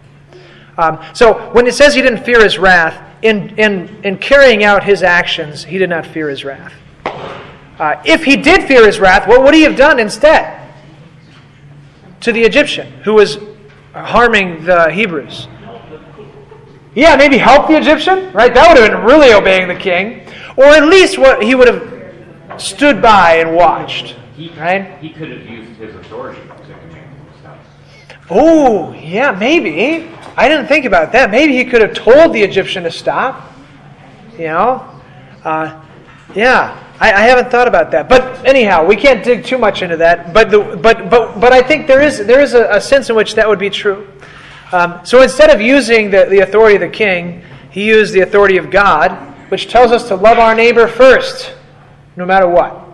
Um, so when it says he didn't fear his wrath, in, in, in carrying out his actions, he did not fear his wrath. Uh, if he did fear his wrath, what would he have done instead to the Egyptian who was harming the Hebrews? Yeah, maybe help the Egyptian, right? That would have been really obeying the king. Or at least what he would have stood by and watched, he, right? He could have used his authority to command himself. Oh, yeah, maybe. I didn't think about that. Maybe he could have told the Egyptian to stop. You know? Uh, yeah, I, I, haven't thought about that. But anyhow, we can't dig too much into that. But the, but but but I think there is there is a, a sense in which that would be true. Um, so instead of using the, the authority of the king, he used the authority of God, which tells us to love our neighbor first, no matter what.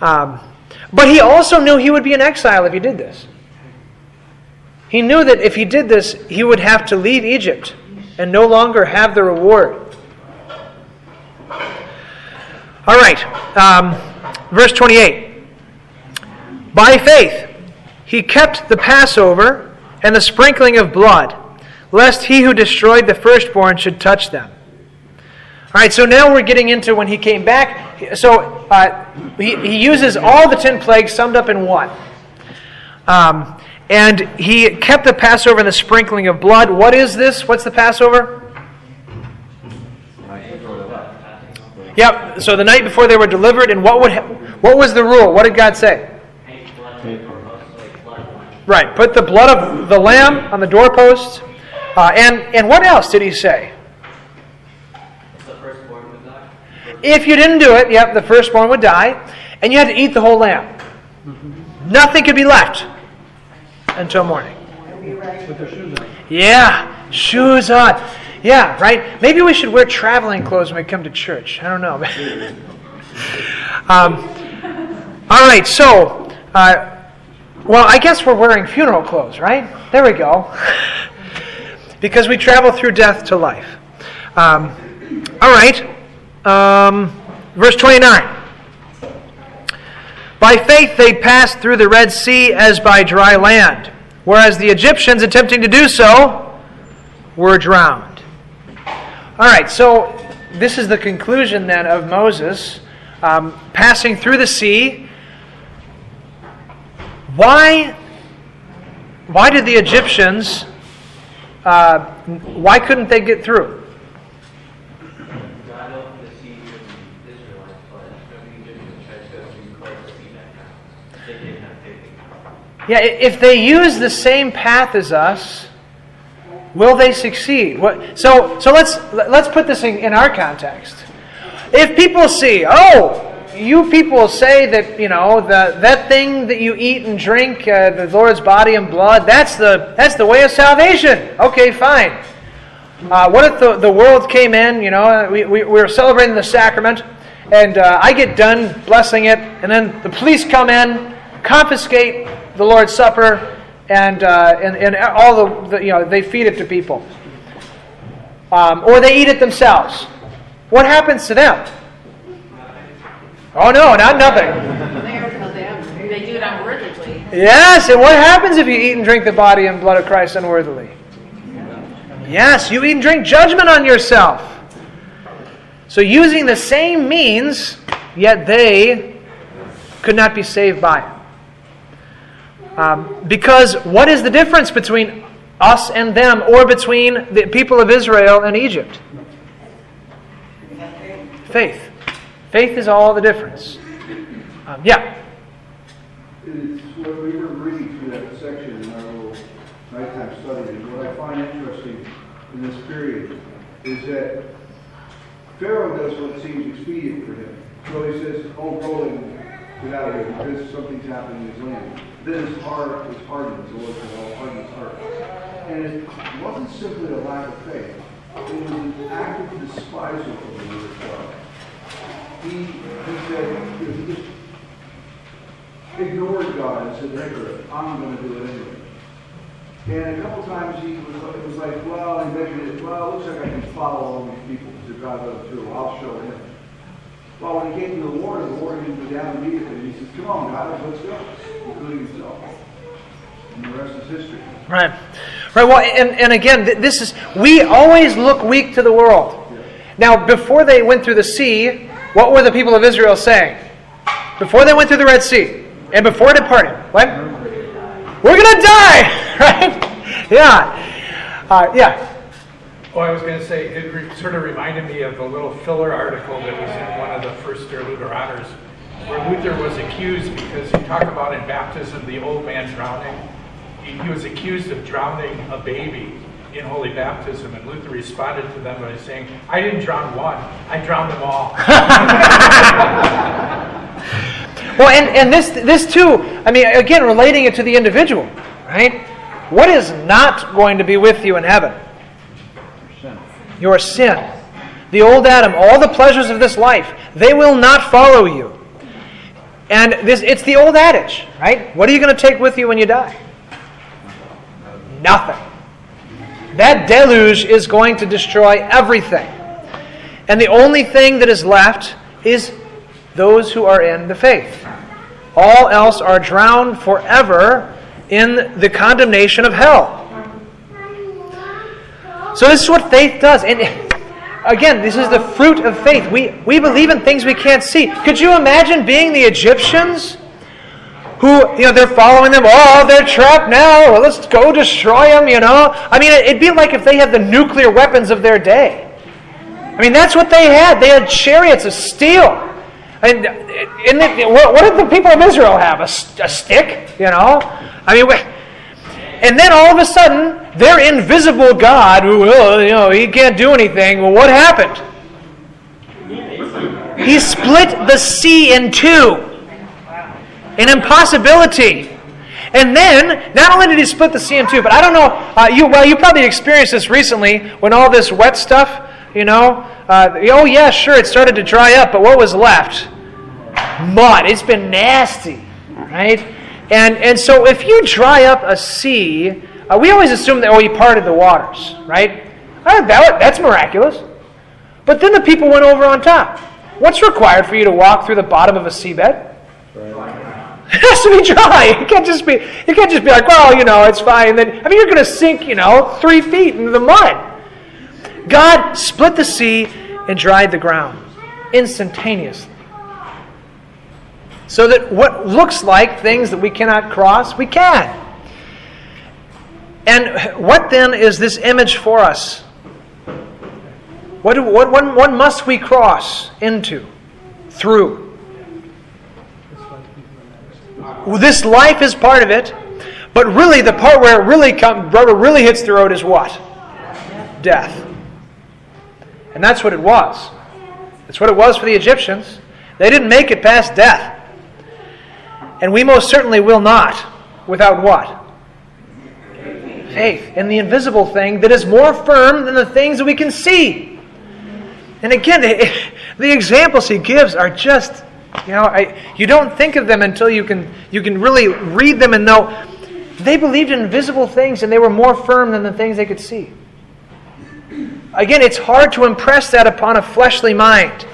Um, but he also knew he would be in exile if he did this. He knew that if he did this, he would have to leave Egypt and no longer have the reward. All right, um, verse 28. By faith, he kept the Passover and the sprinkling of blood, lest he who destroyed the firstborn should touch them. All right, so now we're getting into when he came back. So uh, he, he uses all the ten plagues summed up in one. Um, and he kept the Passover and the sprinkling of blood. What is this? What's the Passover? Yep. So the night before they were delivered, and what would ha- what was the rule? What did God say? Right. Put the blood of the lamb on the doorpost. Uh, and and what else did he say? If you didn't do it, yep, the firstborn would die, and you had to eat the whole lamb. Nothing could be left until morning. Yeah, shoes on. Yeah, right? Maybe we should wear traveling clothes when we come to church. I don't know. um, all right, so, uh, well, I guess we're wearing funeral clothes, right? There we go. because we travel through death to life. Um, all right. Um, verse 29. By faith they passed through the Red Sea as by dry land, whereas the Egyptians, attempting to do so, were drowned. All right, so this is the conclusion then of Moses um, passing through the sea. Why, why did the Egyptians, uh, why couldn't they get through? Yeah, if they use the same path as us, will they succeed? What, so, so let's let's put this in, in our context. If people see, oh, you people say that you know the, that thing that you eat and drink, uh, the Lord's body and blood, that's the that's the way of salvation. Okay, fine. Uh, what if the, the world came in? You know, we, we, we were celebrating the sacrament, and uh, I get done blessing it, and then the police come in, confiscate the Lord's Supper, and, uh, and, and all the, the, you know, they feed it to people. Um, or they eat it themselves. What happens to them? Oh, no, not nothing. They do it unworthily. Yes, and what happens if you eat and drink the body and blood of Christ unworthily? Yes, you eat and drink judgment on yourself. So, using the same means, yet they could not be saved by it. Um, because what is the difference between us and them, or between the people of Israel and Egypt? Faith. Faith is all the difference. Um, yeah. It's when we were reading through that section in our little nighttime study, and what I find interesting in this period is that Pharaoh does what seems expedient for him. So he says, "Oh, go get out of here because something's happening in his land." Then his heart is hardened. The Lord said, "I'll harden his heart." And it wasn't simply a lack of faith; it was an active despisal of the word of God. He, he said, he just ignored God and said, "Heck with it, I'm going to do it anyway." And a couple times he was, it was like, well, he measured it, well, it looks like I can follow all these people to God let them through. I'll show him. Well, when he came to the water, the water didn't go down immediately. And he says, come on, guys, let's go, including himself. And the rest is history. Right. Right. Well, and, and again, this is, we always look weak to the world. Now, before they went through the sea, what were the people of Israel saying? Before they went through the Red Sea and before departing, what? We're going to die! Right? Yeah. Uh, yeah. Oh, I was going to say, it re- sort of reminded me of a little filler article that was in one of the first Der Lutheraner's, where Luther was accused because he talked about in baptism the old man drowning. He, he was accused of drowning a baby in holy baptism, and Luther responded to them by saying, I didn't drown one, I drowned them all. Well, and, and this, this too, I mean, again, relating it to the individual, right? What is not going to be with you in heaven? Your sin. The old Adam, all the pleasures of this life, they will not follow you. And this, it's the old adage, right? What are you going to take with you when you die? Nothing. That deluge is going to destroy everything. And the only thing that is left is those who are in the faith. All else are drowned forever in the condemnation of hell. So, this is what faith does. And again, this is the fruit of faith. We, we believe in things we can't see. Could you imagine being the Egyptians? Who, you know, they're following them. Oh, they're trapped now. Well, let's go destroy them, you know. I mean, it'd be like if they had the nuclear weapons of their day. I mean, that's what they had. They had chariots of steel. And, and the, what did the people of Israel have? A, a stick, you know? I mean, and then all of a sudden, their invisible God, who, well, you know, he can't do anything. Well, what happened? He split the sea in two. An impossibility. And then, not only did he split the sea in two, but I don't know, uh, you, well, you probably experienced this recently when all this wet stuff, you know, uh, oh yeah, sure, it started to dry up, but what was left? Mud. It's been nasty, right? And, and so if you dry up a sea, uh, we always assume that, oh, he parted the waters, right? Uh, that, that's miraculous. But then the people went over on top. What's required for you to walk through the bottom of a seabed? It has to be dry. It can't just be. You can't just be like, well, you know, it's fine. And then I mean, you're going to sink, you know, three feet into the mud. God split the sea and dried the ground instantaneously. So that what looks like things that we cannot cross, we can. And what then is this image for us? What, what, what, what must we cross into, through? This life is part of it, but really the part where it really come, rubber really hits the road is what? Death. And that's what it was. That's what it was for the Egyptians. They didn't make it past death. And we most certainly will not without what? Faith in the invisible thing that is more firm than the things that we can see. And again, the examples he gives are just you know, I, you don't think of them until you can, you can really read them and know they believed in invisible things and they were more firm than the things they could see. Again, it's hard to impress that upon a fleshly mind.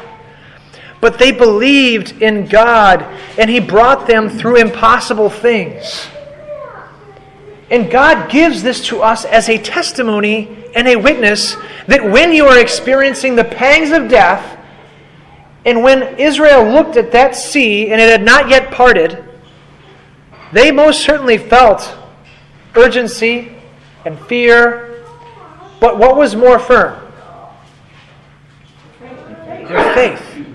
But they believed in God and He brought them through impossible things. And God gives this to us as a testimony and a witness that when you are experiencing the pangs of death, and when Israel looked at that sea and it had not yet parted, they most certainly felt urgency and fear. But what was more firm? Their faith.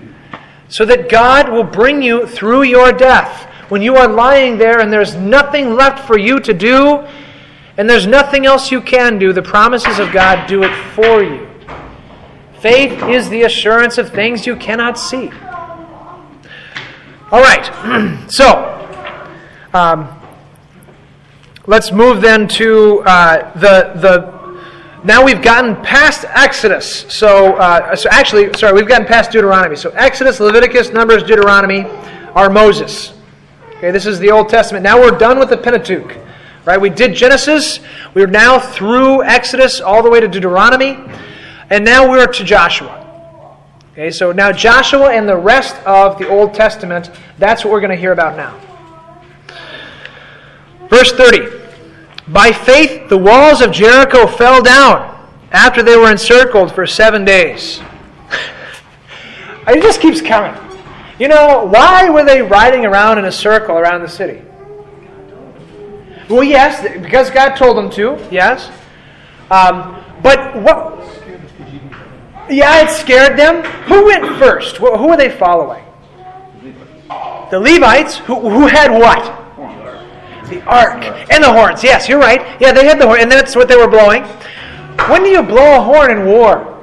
So that God will bring you through your death. When you are lying there and there's nothing left for you to do, and there's nothing else you can do, the promises of God do it for you. Faith is the assurance of things you cannot see. All right, so um, let's move then to uh, the the. Now we've gotten past Exodus. So, uh, so actually, sorry, we've gotten past Deuteronomy. So Exodus, Leviticus, Numbers, Deuteronomy are Moses. Okay, this is the Old Testament. Now we're done with the Pentateuch. Right? We did Genesis. We're now through Exodus all the way to Deuteronomy. And now we're to Joshua. Okay, so now Joshua and the rest of the Old Testament, that's what we're going to hear about now. Verse 30. By faith, the walls of Jericho fell down after they were encircled for seven days. it just keeps coming. You know, why were they riding around in a circle around the city? Well, yes, because God told them to, yes. Um, but what, yeah, it scared them. Who went first? Who were they following? The Levites, who, who had what? The ark. And the horns. Yes, you're right. Yeah, they had the horn, and that's what they were blowing. When do you blow a horn in war?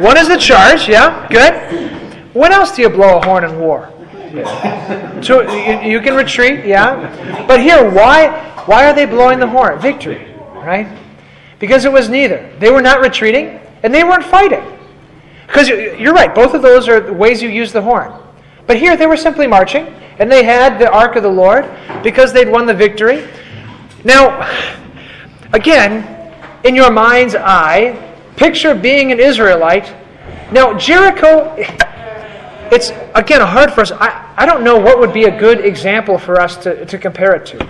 One is the charge, yeah, good. When else do you blow a horn in war? So you, you can retreat, yeah. But here, why why are they blowing the horn? Victory, right? Because it was neither. They were not retreating, and they weren't fighting. Because you're right, both of those are the ways you use the horn. But here they were simply marching, and they had the ark of the Lord because they'd won the victory. Now, again, in your mind's eye, picture being an Israelite. Now, Jericho, it's again hard for us. I, I don't know what would be a good example for us to, to compare it to.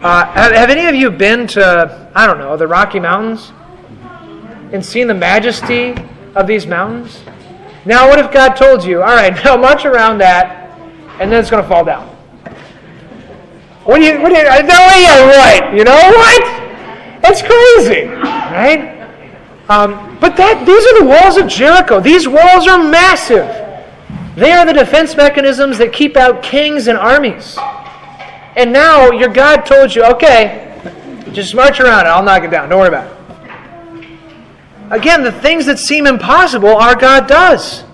Uh, have, have any of you been to, I don't know, the Rocky Mountains and seen the majesty of these mountains? Now, what if God told you, all right, now march around that, and then it's going to fall down? What do you, what do you, no, yeah, right, you know what? That's crazy, right? Um, but that, these are the walls of Jericho. These walls are massive. They are the defense mechanisms that keep out kings and armies. And now your God told you, okay, just march around it. I'll knock it down. Don't worry about it. Again, the things that seem impossible, our God does.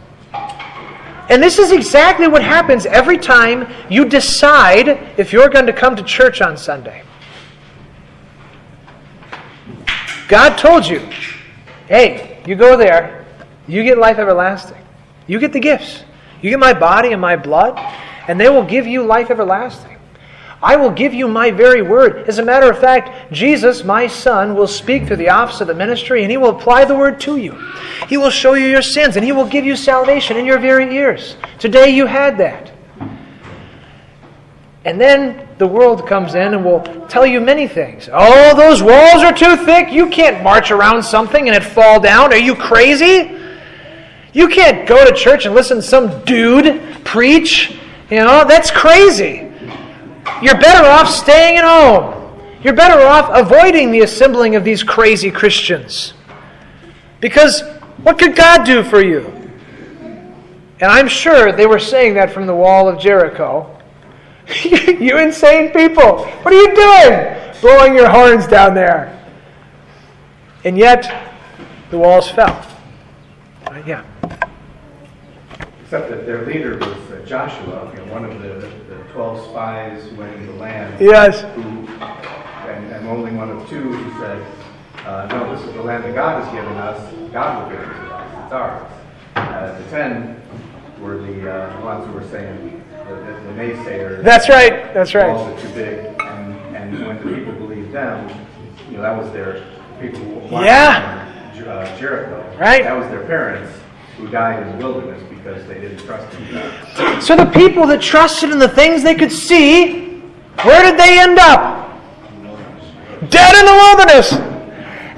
And this is exactly what happens every time you decide if you're going to come to church on Sunday. God told you, hey, you go there, you get life everlasting. You get the gifts. You get my body and my blood, and they will give you life everlasting. I will give you my very word. As a matter of fact, Jesus, my Son, will speak through the office of the ministry and he will apply the word to you. He will show you your sins and he will give you salvation in your very ears. Today you had that. And then the world comes in and will tell you many things. Oh, those walls are too thick. You can't march around something and it fall down. Are you crazy? You can't go to church and listen to some dude preach. You know, that's crazy. You're better off staying at home. You're better off avoiding the assembling of these crazy Christians. Because what could God do for you? And I'm sure they were saying that from the wall of Jericho. you insane people, what are you doing? Blowing your horns down there. And yet, the walls fell. Uh, yeah. Except that their leader was uh, Joshua, you know, one of the, the 12 spies who went into the land. Yes. Who, and, and only one of two who said, uh, no, this is the land that God has given us. God will give it to us. It's ours. Uh, the ten were the, uh, ones who were saying, the, the, the naysayers. That's right. That's right. Walls are too big. And, and when the people believed them, you know, that was their people. Yeah. Uh, Jericho. Right. That was their parents who died in the wilderness because they didn't trust in God. So the people that trusted in the things they could see, where did they end up? Dead in the wilderness.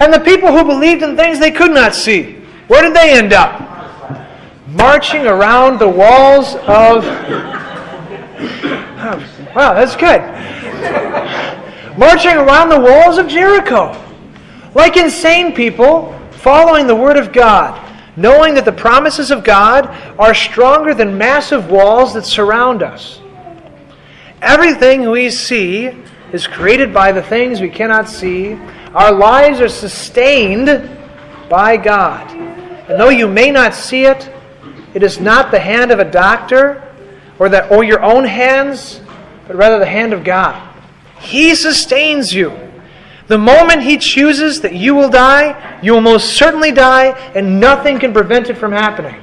And the people who believed in things they could not see, where did they end up? Marching around the walls of. Wow, that's good. Marching around the walls of Jericho. Like insane people following the Word of God knowing that the promises of God are stronger than massive walls that surround us. Everything we see is created by the things we cannot see. Our lives are sustained by God. And though you may not see it, it is not the hand of a doctor or, that, or your own hands, but rather the hand of God. He sustains you. The moment He chooses that you will die, you will most certainly die, and nothing can prevent it from happening.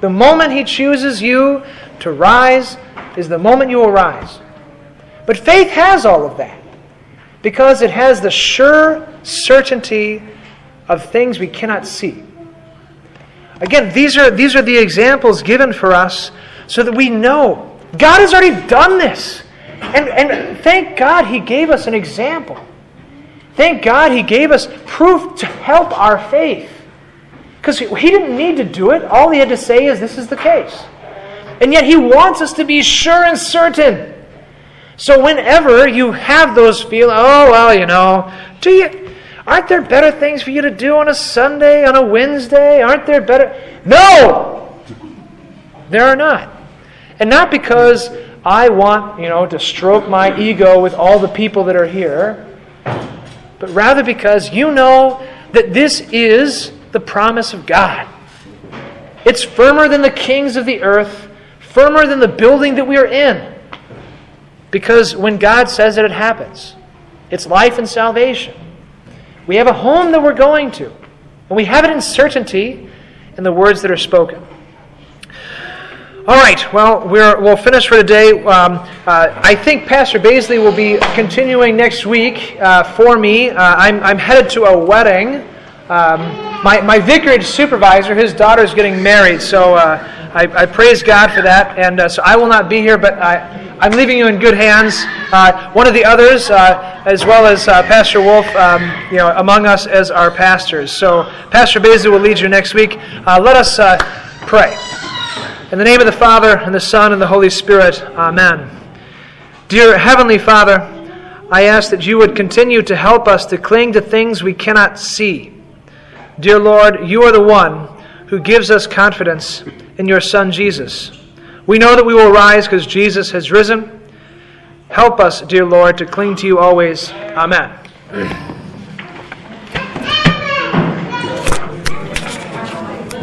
The moment He chooses you to rise is the moment you will rise. But faith has all of that because it has the sure certainty of things we cannot see. Again, these are, these are the examples given for us so that we know God has already done this. And, and thank God He gave us an example. Thank God He gave us proof to help our faith. Because He didn't need to do it. All He had to say is, This is the case. And yet He wants us to be sure and certain. So whenever you have those feelings, oh, well, you know, do you. Aren't there better things for you to do on a Sunday, on a Wednesday? Aren't there better? No! There are not. And not because I want, you know, to stroke my ego with all the people that are here but rather because you know that this is the promise of God. It's firmer than the kings of the earth, firmer than the building that we are in. Because when God says it, it happens. It's life and salvation. We have a home that we're going to. And we have it in certainty in the words that are spoken. All right, well, we're, we'll finish for today. Um, uh, I think Pastor Baisley will be continuing next week uh, for me. Uh, I'm, I'm headed to a wedding. Um, my, my vicarage supervisor, his daughter is getting married, so uh, I, I praise God for that. And uh, so I will not be here, but I, I'm leaving you in good hands. Uh, one of the others, as well as Pastor Wolf, um, you know, among us as our pastors. So Pastor Baisley will lead you next week. let us pray. In the name of the Father, and the Son, and the Holy Spirit, Amen. Dear Heavenly Father, I ask that you would continue to help us to cling to things we cannot see. Dear Lord, you are the one who gives us confidence in your Son Jesus. We know that we will rise because Jesus has risen. Help us, dear Lord, to cling to you always. Amen.